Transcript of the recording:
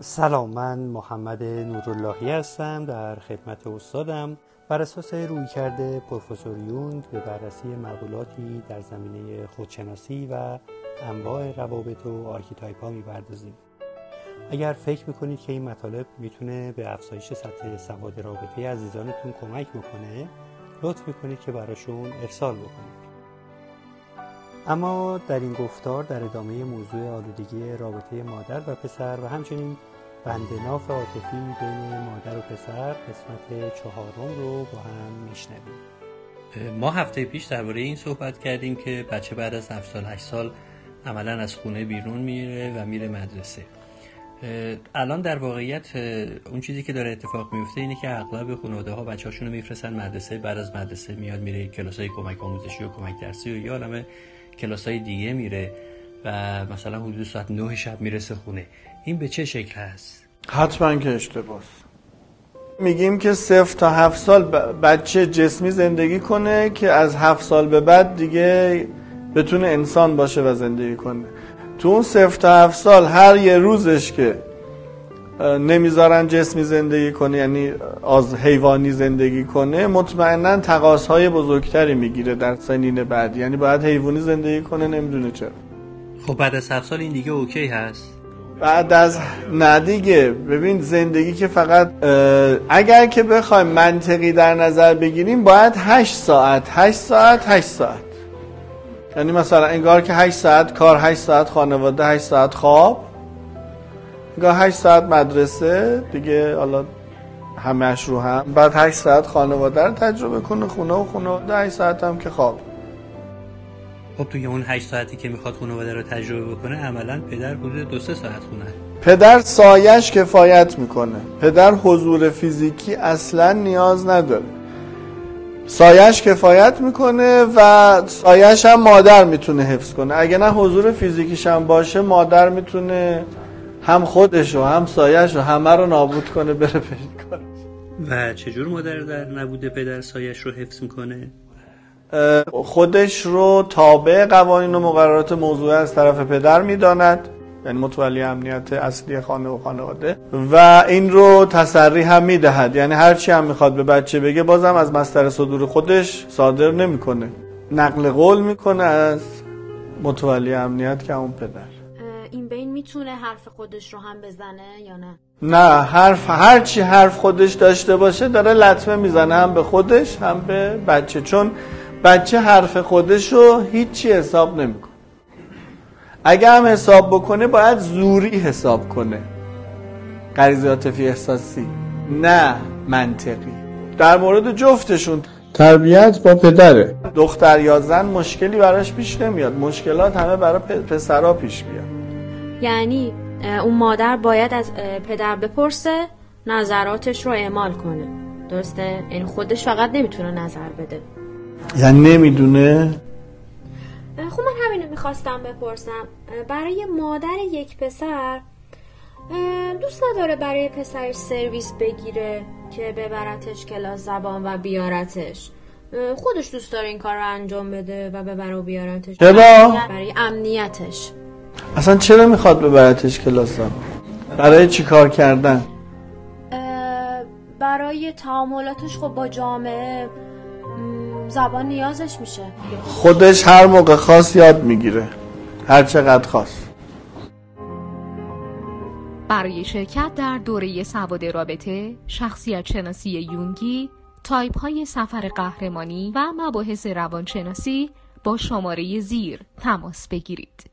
سلام من محمد نوراللهی هستم. در خدمت استادم بر اساس رویکرد پروفسور یونگ به بررسی مقولاتی در زمینه خودشناسی و انواع روابط و آرکیتایپ ها می‌پردازیم. اگر فکر می‌کنید که این مطالب می‌تونه به افزایش سطح سواد رابطه عزیزانتون کمک بکنه لطف می‌کنید که براشون ارسال بکنید. اما در این گفتار در ادامه موضوع آلودگی رابطه مادر و پسر و همچنین بندناف عاطفی بین مادر و پسر قسمت چهارم رو با هم میشنویم. ما هفته پیش درباره این صحبت کردیم که بچه بعد از 7 سال 8 سال عملا از خونه بیرون میره و میره مدرسه. الان در واقعیت اون چیزی که داره اتفاق میفته اینه که اغلب خانواده ها بچه هاشون رو میفرستن مدرسه بعد از مدرسه میاد میره کلاس های کمک آموزشی و کمک درسی و یا عالم کلاس های دیگه میره. و مثلا حدود ساعت 9 شب می‌رسه خونه. این به چه شکل هست؟ حتما که اشتباس میگیم که صفر تا هفت سال بچه جسمی زندگی کنه که از هفت سال به بعد دیگه بتونه انسان باشه و زندگی کنه. تو اون صفر تا هفت سال هر یه روزش که نمی‌ذارن جسمی زندگی کنه یعنی از حیوانی زندگی کنه مطمئنا تقاس بزرگتری می‌گیره در سنین بعد. یعنی باید حیوانی زندگی کنه نمی‌دونه چرا. خب بعد از هفت سال این دیگه اوکی هست؟ بعد از نه دیگه. ببین زندگی که فقط اگر که بخوایم منطقی در نظر بگیریم باید 8 ساعت. 8 ساعت 8 ساعت. یعنی مثلا انگار که 8 ساعت کار 8 ساعت خانواده 8 ساعت خواب. انگار 8 ساعت مدرسه دیگه حالا همش رو هم. بعد 8 ساعت خانواده رو تجربه کنه خونه و خانواده 8 ساعت هم که خواب. خب توی اون 8 ساعتی که می‌خواد خانواده رو تجربه بکنه عملا پدر حدود دو سه ساعت خونه پدر سایش کفایت می‌کنه. پدر حضور فیزیکی اصلا نیاز نداره. سایش کفایت می‌کنه و سایش هم مادر می‌تونه حفظ کنه. اگه نه حضور فیزیکیش هم باشه مادر می‌تونه هم خودش و هم سایش و همه رو نابود کنه بره پیش کنه و چجور مادر در نبوده پدر سایش رو حفظ می‌کنه؟ خودش رو تابع قوانین و مقررات موضوع از طرف پدر می‌داند یعنی متولی امنیت اصلی خانه و خانواده و این رو تسری هم می‌دهد. یعنی هر چی هم می‌خواد به بچه بگه بازم از مستر صدور خودش صادر نمی‌کنه. نقل قول می‌کنه از متولی امنیت که اون پدر. این بین می‌تونه حرف خودش رو هم بزنه یا نه؟ نه حرف هر چی حرف خودش داشته باشه داره لطمه می‌زنه هم به خودش هم به بچه. چون بچه حرف خودش رو هیچی حساب نمی‌کنه. اگه هم حساب بکنه باید زوری حساب کنه. غریزه عاطفی احساسی. نه منطقی. در مورد جفتشون. تربیت با پدره. دختر یا زن مشکلی براش پیش نمیاد. مشکلات همه برای پسرا پیش میاد. یعنی اون مادر باید از پدر بپرسه نظراتش رو اعمال کنه. درسته؟ این یعنی خودش فقط نمی‌تونه نظر بده. یعنی نمی‌دونه خب من همینو می‌خواستم بپرسم برای مادر یک پسر دوست نداره برای پسرش سرویس بگیره که ببرتش کلاس زبان و بیارتش خودش دوست داره این کار رو انجام بده و ببره و بیارتش چرا؟ برای امنیتش اصلا چرا می‌خواد ببرتش کلاس زبان؟ برای چی کار کردن؟ برای تعاملاتش خب با جامعه زبان نیازش میشه. خودش هر موقع خواست یاد می‌گیره. هر چقدر خواست. برای شرکت در دوره سواد رابطه شخصیت شناسی یونگی تایپ های سفر قهرمانی و مباحث روانشناسی با شماره زیر تماس بگیرید.